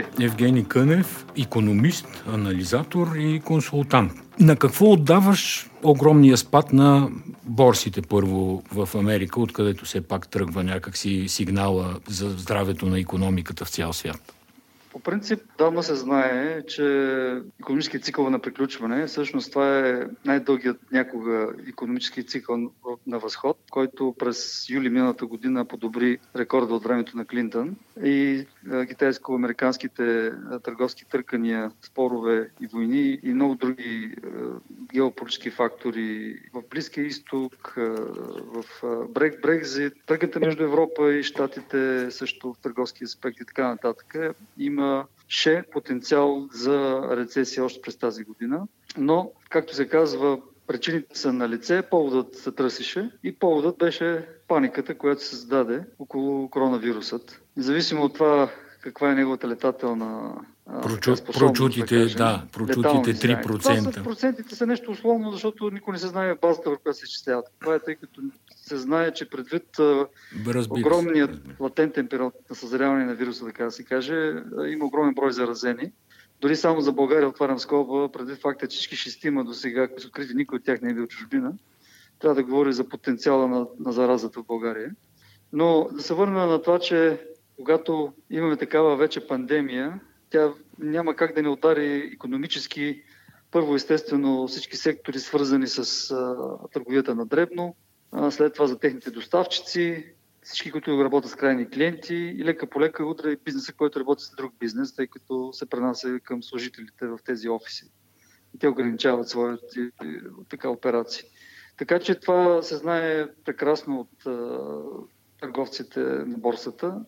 Здравей! Евгений Кънев, економист, анализатор и консултант. На какво отдаваш огромния спад на борсите първо в Америка, откъдето все пак тръгва някакси сигнала за здравето на економиката в цял свят? По принцип, давно се знае, че економически цикъл на приключване, всъщност това е най-дългият някога економически цикъл на възход, който през юли миналата година подобри рекорда от времето на Клинтън. И китайско-американските търговски търкания, спорове и войни и много други геополитически фактори в Близкия изток, в Брекзит, търката между Европа и Штатите също в търговски аспекти и така нататък. Има имаше потенциал за рецесия още през тази година. Но, както се казва, причините са на лице, поводът се търсеше и поводът беше паниката, която се създаде около коронавирусът. Независимо от това каква е неговата летателна Прочу, прочутите, да, прочутите 3%. Това са, процентите са нещо условно, защото никой не се знае базата, в която се изчисляват. Това е тъй като се знае, че предвид Разбира огромният се. латентен период на съзряване на вируса, така да се каже, има огромен брой заразени. Дори само за България отварям скоба, предвид факта, че всички шестима до сега, които са открити, никой от тях не е бил чужбина. Трябва да говори за потенциала на, на заразата в България. Но да се върна на това, че когато имаме такава вече пандемия, тя няма как да не удари економически. Първо, естествено, всички сектори свързани с а, търговията на дребно, а, след това за техните доставчици, всички, които работят с крайни клиенти и лека по лека утре и бизнеса, който работи с друг бизнес, тъй като се пренася към служителите в тези офиси. И те ограничават своите така операции. Така че това се знае прекрасно от а, търговците на борсата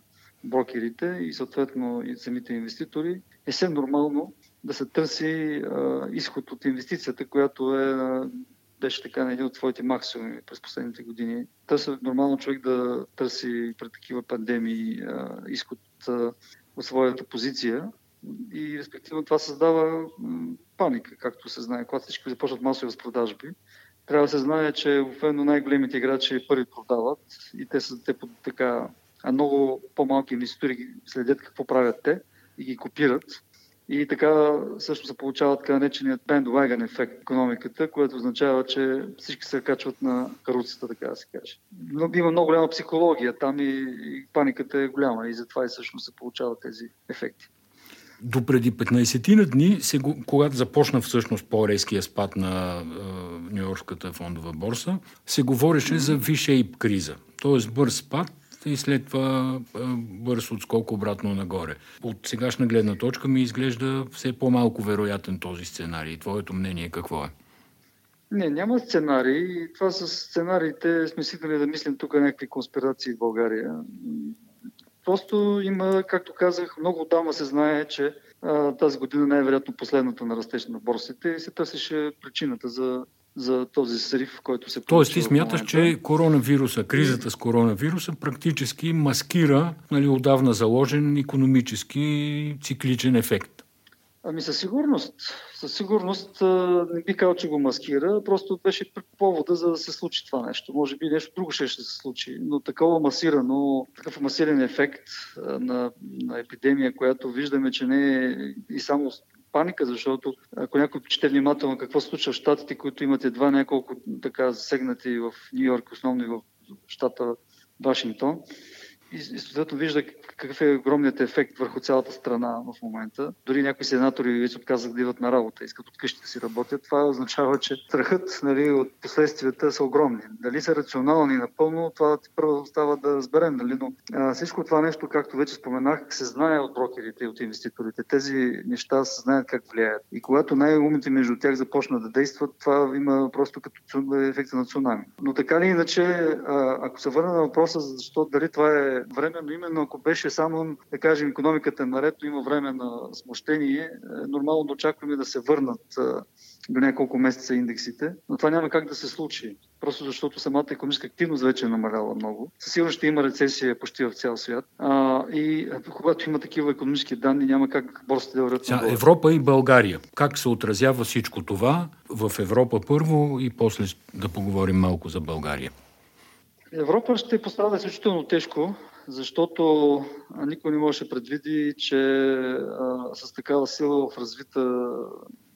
брокерите и съответно и самите инвеститори, е все нормално да се търси а, изход от инвестицията, която е, беше така на един от своите максимуми през последните години. Търси нормално човек да търси пред такива пандемии а, изход а, от своята позиция и респективно това създава паника, както се знае, когато всички започват масови разпродажби. Трябва да се знае, че обикновено най-големите играчи първи продават и те са те така а много по-малки инвеститори следят какво правят те и ги копират. И така също се получава така нареченият bandwagon ефект в економиката, което означава, че всички се качват на каруцата, така да се каже. Но има много голяма психология там и, и паниката е голяма и затова и всъщност се получават тези ефекти. До преди 15 на дни, когато започна всъщност по-резкия спад на е, Нью-Йоркската фондова борса, се говореше за V-shape криза. Тоест бърз спад, и след това бърз отскок обратно нагоре. От сегашна гледна точка ми изглежда все по-малко вероятен този сценарий. Твоето мнение какво е? Не, няма сценарий. Това с сценариите сме свикнали да мислим тук някакви конспирации в България. Просто има, както казах, много отдавна се знае, че а, тази година най-вероятно последната на растеж на борсите и се търсеше причината за за този срив, който се Тоест ти смяташ, че коронавируса, кризата с коронавируса практически маскира нали, отдавна заложен економически цикличен ефект? Ами със сигурност. Със сигурност не би казал, че го маскира, просто беше повода за да се случи това нещо. Може би нещо друго ще, ще се случи, но такова масирано, такъв масиран ефект на, на епидемия, която виждаме, че не е и само паника, защото ако някой чете внимателно какво случва в щатите, които имат едва няколко така засегнати в Нью Йорк, основно и в щата Вашингтон, и, и съответно вижда какъв е огромният ефект върху цялата страна в момента. Дори някои сенатори вече отказах да идват на работа, искат от къщи да си работят. Това означава, че страхът нали, от последствията са огромни. Дали са рационални напълно, това първо остава да разберем. Нали? Но а, всичко това нещо, както вече споменах, се знае от брокерите и от инвеститорите. Тези неща се знаят как влияят. И когато най-умните между тях започнат да действат, това има просто като ефекта на цунами. Но така ли иначе, а, ако се върна на въпроса, защо дали това е време, но именно ако беше само, да кажем, економиката е наред, но има време на смущение, е нормално да очакваме да се върнат до няколко месеца индексите, но това няма как да се случи. Просто защото самата економическа активност вече е намаляла много. Със сигурност ще има рецесия почти в цял свят. А, и когато има такива економически данни, няма как борсите да върват на Европа и България. Как се отразява всичко това в Европа първо и после да поговорим малко за България? Европа ще пострада изключително тежко, защото никой не може да предвиди, че а, с такава сила в развита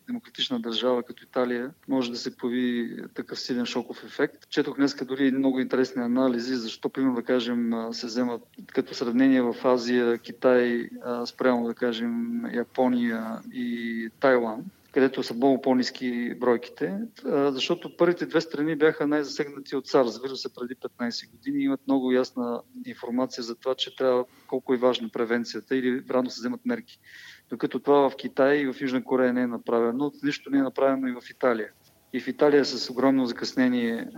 демократична държава като Италия може да се появи такъв силен шоков ефект. Четох днес дори много интересни анализи, защо, примерно, да кажем, се вземат като сравнение в Азия, Китай, спрямо, да кажем, Япония и Тайланд където са много по-низки бройките, защото първите две страни бяха най-засегнати от САРС, вируса преди 15 години имат много ясна информация за това, че трябва колко е важна превенцията или рано се вземат мерки. Докато това в Китай и в Южна Корея не е направено, нищо не е направено и в Италия. И в Италия с огромно закъснение.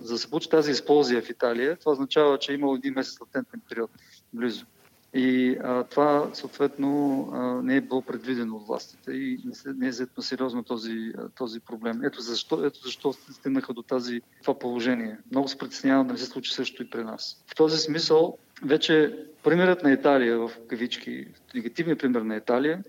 за да се получи тази използия в Италия, това означава, че е имало един месец латентен период близо. И а, това съответно а, не е било предвидено от властите и не е взето сериозно този, този проблем. Ето защо, ето защо стигнаха до тази, това положение. Много се притеснявам да не се случи също и при нас. В този смисъл вече примерът на Италия, в кавички, негативният пример на Италия,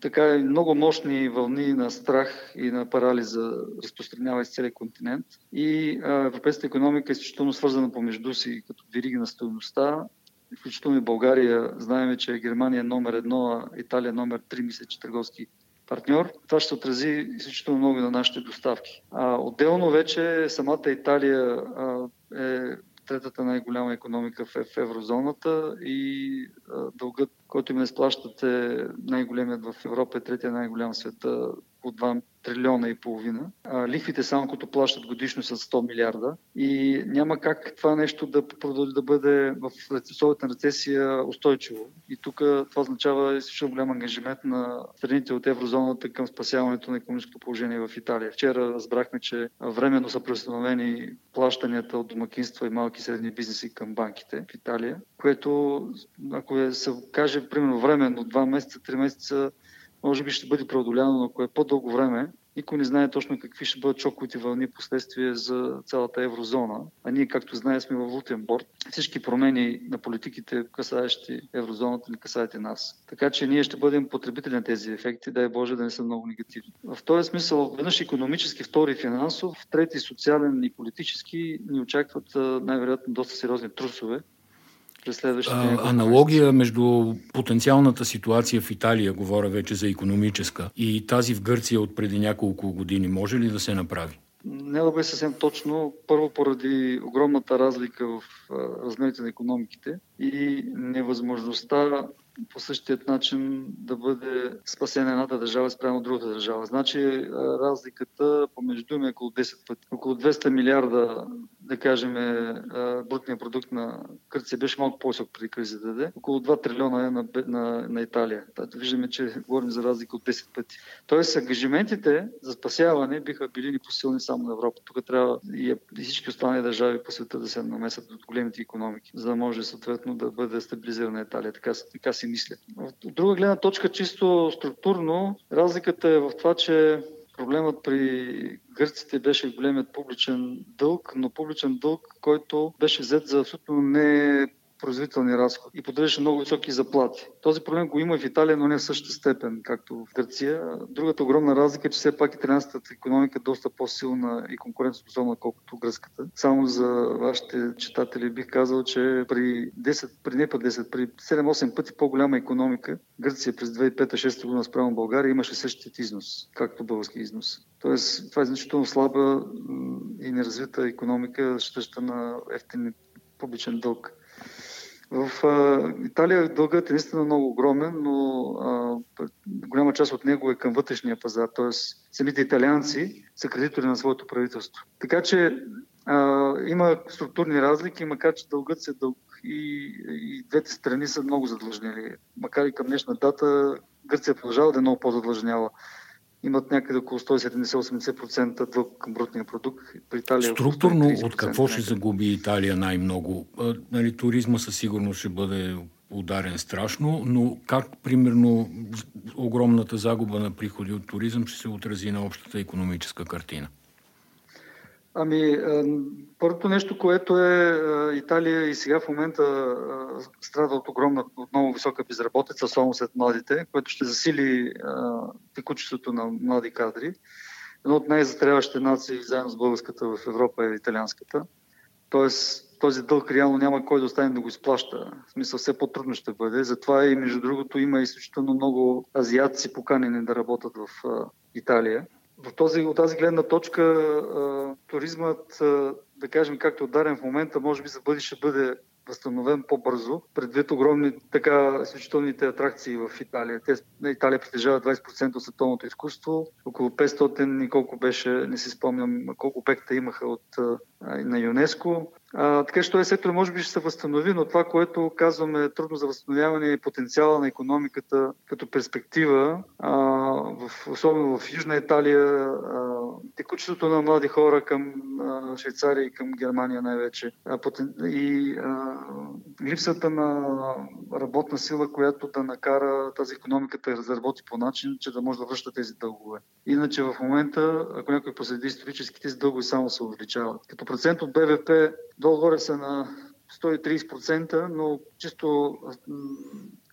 така и много мощни вълни на страх и на парализа разпространява из целия континент. И а, европейската економика е изключително свързана помежду си като вириги на стоеността включително и България, знаем, че Германия е номер едно, а Италия е номер три, мисля, че търговски партньор. Това ще отрази изключително много на нашите доставки. А, отделно вече самата Италия а, е третата най-голяма економика в, еврозоната и а, дългът, който им не сплащате, най-големият в Европа е третия най-голям в света по 2 трилиона и половина. А, лихвите само като плащат годишно с 100 милиарда и няма как това нещо да продължи да бъде в условията на рецесия устойчиво. И тук това означава изключително голям ангажимент на страните от еврозоната към спасяването на економическото положение в Италия. Вчера разбрахме, че временно са преустановени плащанията от домакинства и малки и средни бизнеси към банките в Италия, което ако е, се каже примерно временно, два месеца, три месеца, може би ще бъде преодоляно, но ако е по-дълго време, никой не знае точно какви ще бъдат шоковите вълни последствия за цялата еврозона. А ние, както знаем, сме във валутен борт. Всички промени на политиките, касаещи еврозоната, не касаят и нас. Така че ние ще бъдем потребители на тези ефекти, дай Боже да не са много негативни. В този смисъл, веднъж економически, втори финансов, трети социален и политически ни очакват най-вероятно доста сериозни трусове през следващите а, Аналогия между потенциалната ситуация в Италия, говоря вече за економическа, и тази в Гърция от преди няколко години, може ли да се направи? Не да бъде съвсем точно. Първо поради огромната разлика в размерите на економиките и невъзможността по същия начин да бъде спасена едната държава спрямо другата държава. Значи разликата помежду им е около 10 пъти. Около 200 милиарда, да кажем, брутния продукт на Гърция беше малко по-висок преди кризата да даде. Около 2 трилиона е на, на, на Италия. Тато виждаме, че говорим за разлика от 10 пъти. Тоест, ангажиментите за спасяване биха били непосилни само на Европа. Тук трябва и, и всички останали държави по света да се намесят от големите економики, за да може съответно да бъде стабилизирана Италия. Така, така си мисля. От друга гледна точка, чисто структурно, разликата е в това, че Проблемът при гърците беше големият публичен дълг, но публичен дълг, който беше взет за абсолютно не производителни разходи и поддържаше много високи заплати. Този проблем го има в Италия, но не в същата степен, както в Гърция. Другата огромна разлика е, че все пак италианската економика е доста по-силна и конкурентоспособна, колкото гръцката. Само за вашите читатели бих казал, че при 10, при не по 10, при 7-8 пъти по-голяма економика, Гърция през 2005-2006 година спрямо България имаше същият износ, както български износ. Тоест, това е значително слаба и неразвита економика, щаща на ефтин публичен дълг. В Италия дългът е наистина много огромен, но а, голяма част от него е към вътрешния пазар, т.е. самите италианци са кредитори на своето правителство. Така че а, има структурни разлики, макар че дългът се дълг и, и двете страни са много задлъжнели. Макар и към днешна дата Гърция продължава да е много по-задлъжняла имат някъде около 170-80% дълг към брутния продукт. При Италия е Структурно от какво ще загуби Италия най-много? Нали, туризма със сигурност ще бъде ударен страшно, но как примерно огромната загуба на приходи от туризъм ще се отрази на общата економическа картина? Ами, първото нещо, което е Италия и сега в момента страда от огромна, от много висока безработица, само след младите, което ще засили текучеството на млади кадри. Едно от най-затряващите нации, заедно с българската в Европа е италианската. Тоест, този дълг реално няма кой да остане да го изплаща. В смисъл все по-трудно ще бъде. Затова и между другото има изключително много азиатци поканени да работят в Италия. В този, от тази гледна точка туризмът, да кажем, както е ударен в момента, може би за бъде ще бъде възстановен по-бързо, предвид огромни така изключителните атракции в Италия. Те, Италия притежава 20% от световното изкуство, около 500 и колко беше, не си спомням колко обекта имаха от, на ЮНЕСКо. А, така че този сектор може би ще се възстанови, но това, което казваме трудно за възстановяване е потенциала на економиката като перспектива, а, в, особено в Южна Италия, а, текучеството на млади хора към а, Швейцария и към Германия най-вече а, потен... и а, липсата на работна сила, която да накара тази економиката да разработи по начин, че да може да връща тези дългове. Иначе в момента, ако някой последи тези дългове само се увеличават. Като процент от БВП долу-горе са на 130%, но чисто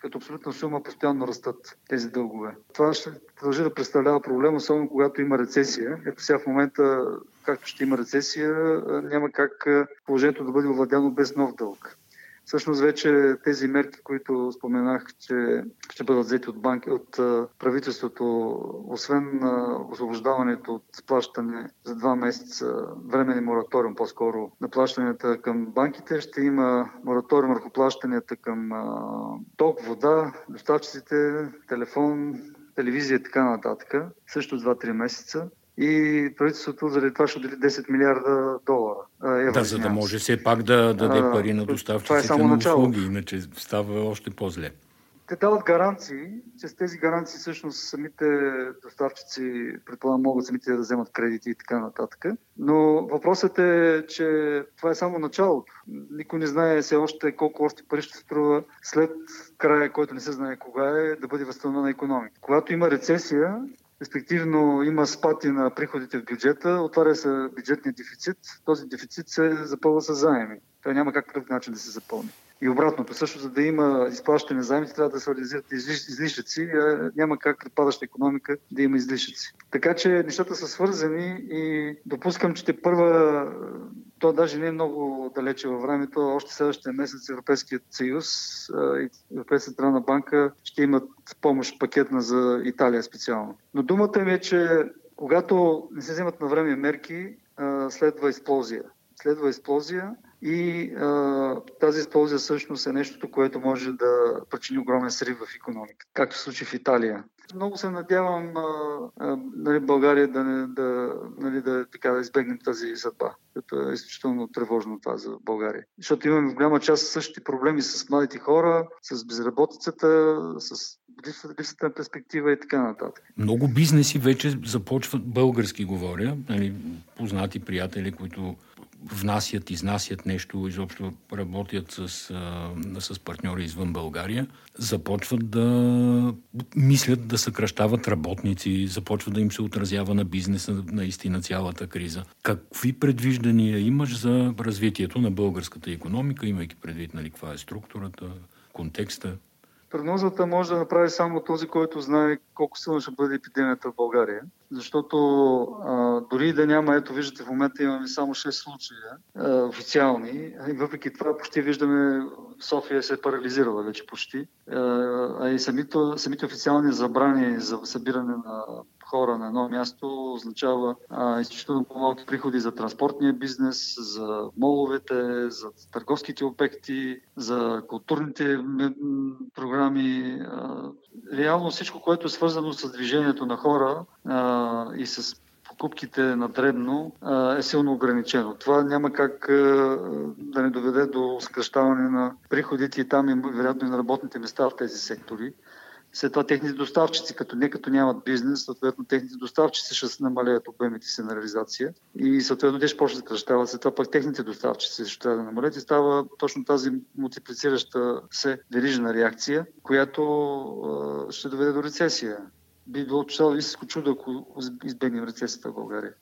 като абсолютна сума постоянно растат тези дългове. Това ще продължи да представлява проблем, особено когато има рецесия. Ето сега в момента, както ще има рецесия, няма как положението да бъде овладяно без нов дълг. Всъщност вече тези мерки, които споменах, че ще бъдат взети от, банки, от правителството, освен освобождаването от плащане за два месеца, временен мораториум по-скоро на плащанията към банките, ще има мораториум върху плащанията към ток, вода, доставчиците, телефон, телевизия и така нататък, също 2-3 месеца и правителството заради това ще отдели 10 милиарда долара. Евро, да, за да може все пак да даде пари на доставчиците е на услуги, иначе става още по-зле. Те дават гаранции, че с тези гаранции всъщност самите доставчици, предполагам, могат самите да вземат кредити и така нататък. Но въпросът е, че това е само началото. Никой не знае все още колко още пари ще струва след края, който не се знае кога е, да бъде възстановена економика. Когато има рецесия, респективно има спати на приходите в бюджета, отваря се бюджетния дефицит, този дефицит се запълва с заеми. Той няма как по друг начин да се запълни. И обратното, също за да има изплащане заеми, трябва да се реализират излишъци. Няма как при падаща економика да има излишъци. Така че нещата са свързани и допускам, че те първа то даже не е много далече във времето. Още следващия месец Европейският съюз и Европейската централна банка ще имат помощ пакетна за Италия специално. Но думата ми е, че когато не се вземат на време мерки, следва експлозия. Следва експлозия и а, тази експлозия всъщност е нещото, което може да причини огромен срив в економика, както се случи в Италия. Много се надявам а, а, нали, България да, не, да, нали, да, така, да избегнем тази съдба, като е изключително тревожно това за България. Защото имаме в голяма част същите проблеми с младите хора, с безработицата, с липсата на перспектива и така нататък. Много бизнеси вече започват, български говоря, нали, познати приятели, които внасят, изнасят нещо, изобщо работят с, с партньори извън България, започват да мислят да съкръщават работници, започват да им се отразява на бизнеса наистина цялата криза. Какви предвиждания имаш за развитието на българската економика, имайки предвид нали, каква е структурата, контекста? Прогнозата може да направи само този, който знае колко силна ще бъде епидемията в България. Защото а, дори да няма, ето виждате, в момента имаме само 6 случая а, официални. И въпреки това почти виждаме София се е парализирала вече почти. А, а и самите, самите официални забрани за събиране на хора на едно място означава изключително по-малки приходи за транспортния бизнес, за моловете, за търговските обекти, за културните програми. А, реално всичко, което е свързано с движението на хора а, и с покупките на дребно е силно ограничено. Това няма как да не доведе до съкръщаване на приходите и там и вероятно и на работните места в тези сектори. След това техните доставчици, като не като нямат бизнес, съответно техните доставчици ще намалят обемите си на реализация и съответно те ще почнат да кръщават. След това пък техните доставчици ще трябва да намалят и става точно тази мултиплицираща се верижна реакция, която а, ще доведе до рецесия. Би било чудо, истинско чудо, ако избегнем рецесията в България.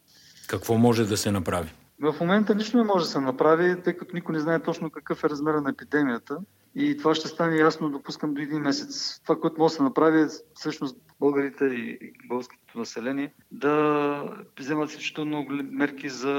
Какво може да се направи? В момента нищо не може да се направи, тъй като никой не знае точно какъв е размера на епидемията. И това ще стане ясно, допускам, до един месец. Това, което може да се направи, е всъщност българите и българското население да вземат изключително мерки за,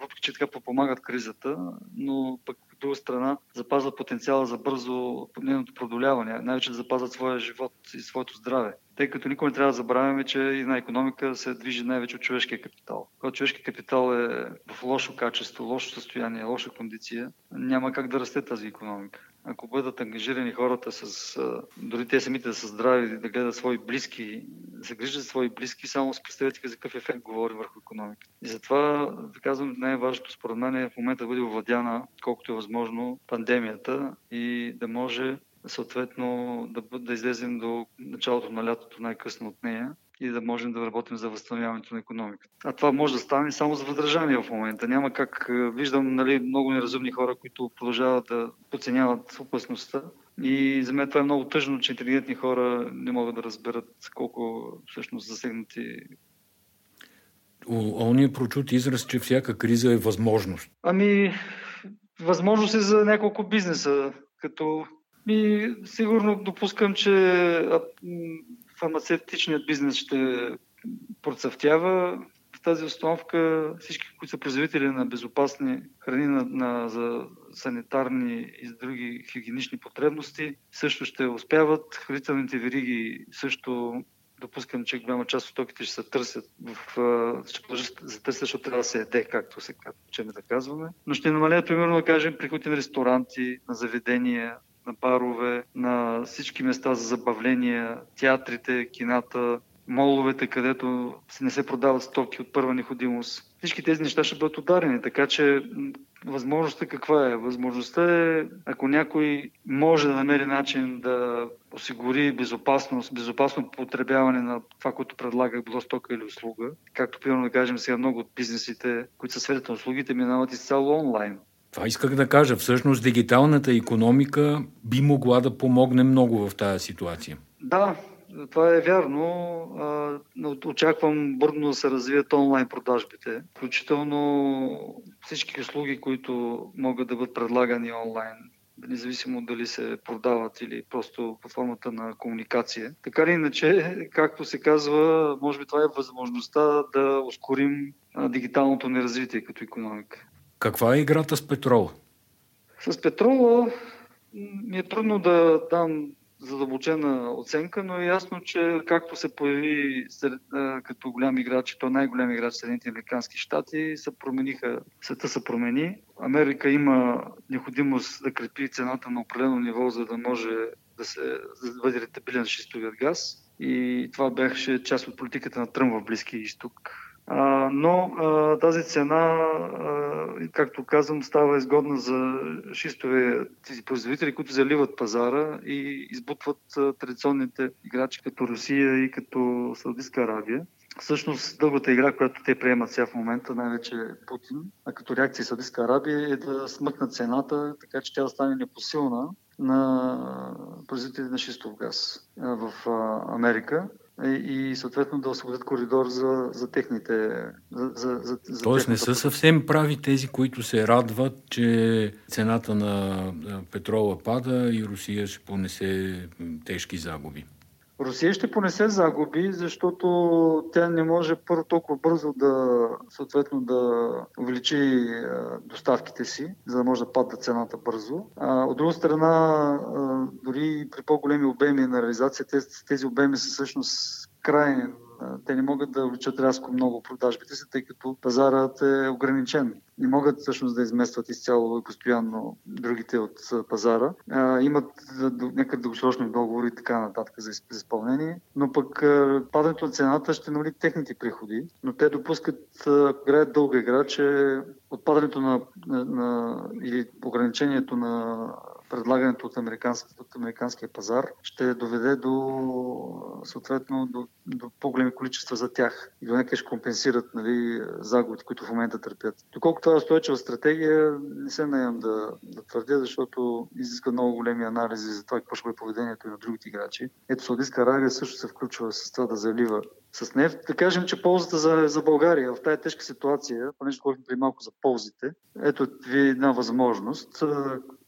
въпреки че така помагат кризата, но пък от друга страна запазват потенциала за бързо нейното продоляване, най-вече да запазват своя живот и своето здраве тъй като никой не трябва да забравяме, че една економика се движи най-вече от човешкия капитал. Когато човешкият капитал е в лошо качество, лошо състояние, лоша кондиция, няма как да расте тази економика. Ако бъдат ангажирани хората с, дори те самите да са здрави, да гледат свои близки, да се грижат свои близки, само си представете за какъв ефект говори върху економиката. И затова, да казвам, най-важното според мен е в момента да бъде овладяна, колкото е възможно, пандемията и да може съответно да, да излезем до началото на лятото най-късно от нея и да можем да работим за възстановяването на економиката. А това може да стане само за въздържание в момента. Няма как. Е, виждам нали, много неразумни хора, които продължават да подценяват опасността. И за мен това е много тъжно, че интелигентни хора не могат да разберат колко всъщност засегнати Ония прочут израз, че всяка криза е възможност. Ами, възможност е за няколко бизнеса, като ми, сигурно допускам, че фармацевтичният бизнес ще процъфтява. В тази установка всички, които са производители на безопасни храни на, на, за санитарни и други хигиенични потребности, също ще успяват. Хранителните вериги също допускам, че голяма част от токите ще се търсят в, ще се търсят, защото трябва да се еде, както се че да казваме. Но ще намалят, примерно, да кажем, приходите на ресторанти, на заведения, на барове, на всички места за забавления, театрите, кината, моловете, където не се продават стоки от първа неходимост. Всички тези неща ще бъдат ударени, така че възможността каква е? Възможността е, ако някой може да намери начин да осигури безопасност, безопасно потребяване на това, което предлага било стока или услуга, както примерно да кажем сега много от бизнесите, които са сферата на услугите, минават изцяло онлайн. Това исках да кажа. Всъщност дигиталната економика би могла да помогне много в тази ситуация. Да, това е вярно. Очаквам бързо да се развият онлайн продажбите, включително всички услуги, които могат да бъдат предлагани онлайн независимо дали се продават или просто под формата на комуникация. Така или иначе, както се казва, може би това е възможността да ускорим дигиталното неразвитие като економика. Каква е играта с петрола? С петрола ми е трудно да дам задълбочена оценка, но е ясно, че както се появи като голям играч, то най-голям играч в Съединените Американски щати, се промениха, света се промени. Америка има необходимост да крепи цената на определено ниво, за да може да, се, да бъде ретабилен шистовият газ. И това беше част от политиката на Тръм в Близкия изток но тази цена, както казвам, става изгодна за шистове тези производители, които заливат пазара и избутват традиционните играчи като Русия и като Саудитска Аравия. Всъщност дългата игра, която те приемат сега в момента, най-вече Путин, а като реакция Саудитска Арабия е да смъкнат цената, така че тя да стане непосилна на производители на шистов газ в Америка и съответно да освободят коридор за, за техните. За, за, за, за Тоест не са съвсем прави тези, които се радват, че цената на петрола пада и Русия ще понесе тежки загуби. Русия ще понесе загуби, защото тя не може първо толкова бързо да, съответно, да увеличи доставките си, за да може да падне цената бързо. А, от друга страна, дори при по-големи обеми на реализация, тези, тези обеми са всъщност крайен те не могат да увеличат рязко много продажбите си, тъй като пазарът е ограничен. Не могат всъщност да изместват изцяло и постоянно другите от пазара. Имат някакъв дългосрочни договори и така нататък за изпълнение, но пък падането на цената ще намали техните приходи, но те допускат, ако играят дълга игра, че отпадането на, на, на или ограничението на предлагането от, от американския пазар ще доведе до, съответно, до, до по-големи количества за тях и до някъде ще компенсират нали, загубите, които в момента търпят. Доколко това е устойчива стратегия, не се наемам да, да твърдя, защото изиска много големи анализи за това какво бъде поведението и на другите играчи. Ето Саудитска Аравия също се включва с това да залива с нефт. Да кажем, че ползата за, за България в тази тежка ситуация, понеже говорихме преди малко за ползите, ето ви една възможност.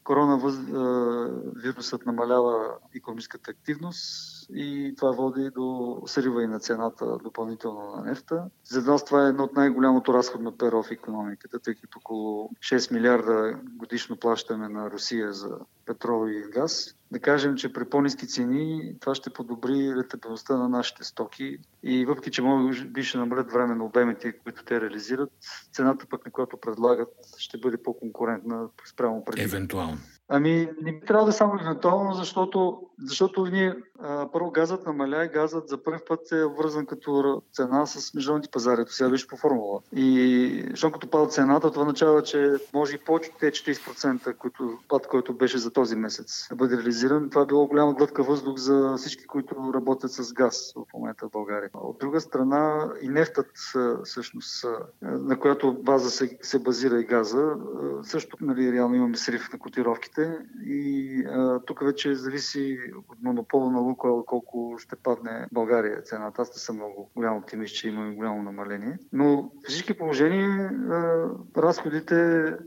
Коронавирусът намалява економическата активност и това води до срива и на цената допълнително на нефта. За нас това е едно от най-голямото разходно перо в економиката, тъй като около 6 милиарда годишно плащаме на Русия за петрол и газ. Да кажем, че при по-низки цени това ще подобри ретабилността на нашите стоки и въпреки, че може би ще намалят време на обемите, които те реализират, цената пък на която предлагат ще бъде по-конкурентна спрямо преди. Евентуално. Ами, не би трябвало да е само евентуално, защото, защото ние първо газът намаля и газът за първи път е вързан като цена с международните пазари. Това сега беше по формула. И защото като пада цената, това означава, че може и повече от тези 40%, които, пад, който беше за този месец да бъде реализиран. Това е било голяма глътка въздух за всички, които работят с газ в момента в България. От друга страна и нефтът, всъщност, на която база се, се базира и газа, също нали, реално имаме срив на котировките и тук вече зависи от монопола на Лукойл колко ще падне България цената. Аз не съм много голям оптимист, че има голямо намаление. Но в всички положения разходите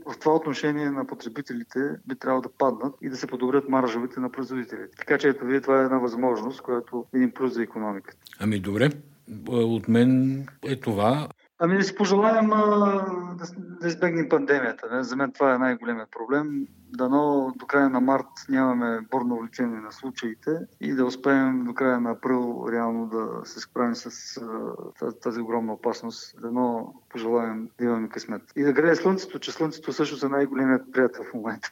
в това отношение на потребителите би трябвало да паднат и да се подобрят маржовете на производителите. Така че ето вие, това е една възможност, която е един плюс за економиката. Ами добре, от мен е това. Ами да си пожелаем а, да, да избегнем пандемията. Не? За мен това е най-големият проблем. Дано до края на март нямаме борно увеличение на случаите и да успеем до края на април реално да се справим с а, тази огромна опасност. Дано пожелаем да имаме късмет. И да грее слънцето, че слънцето също е най-големият приятел в момента.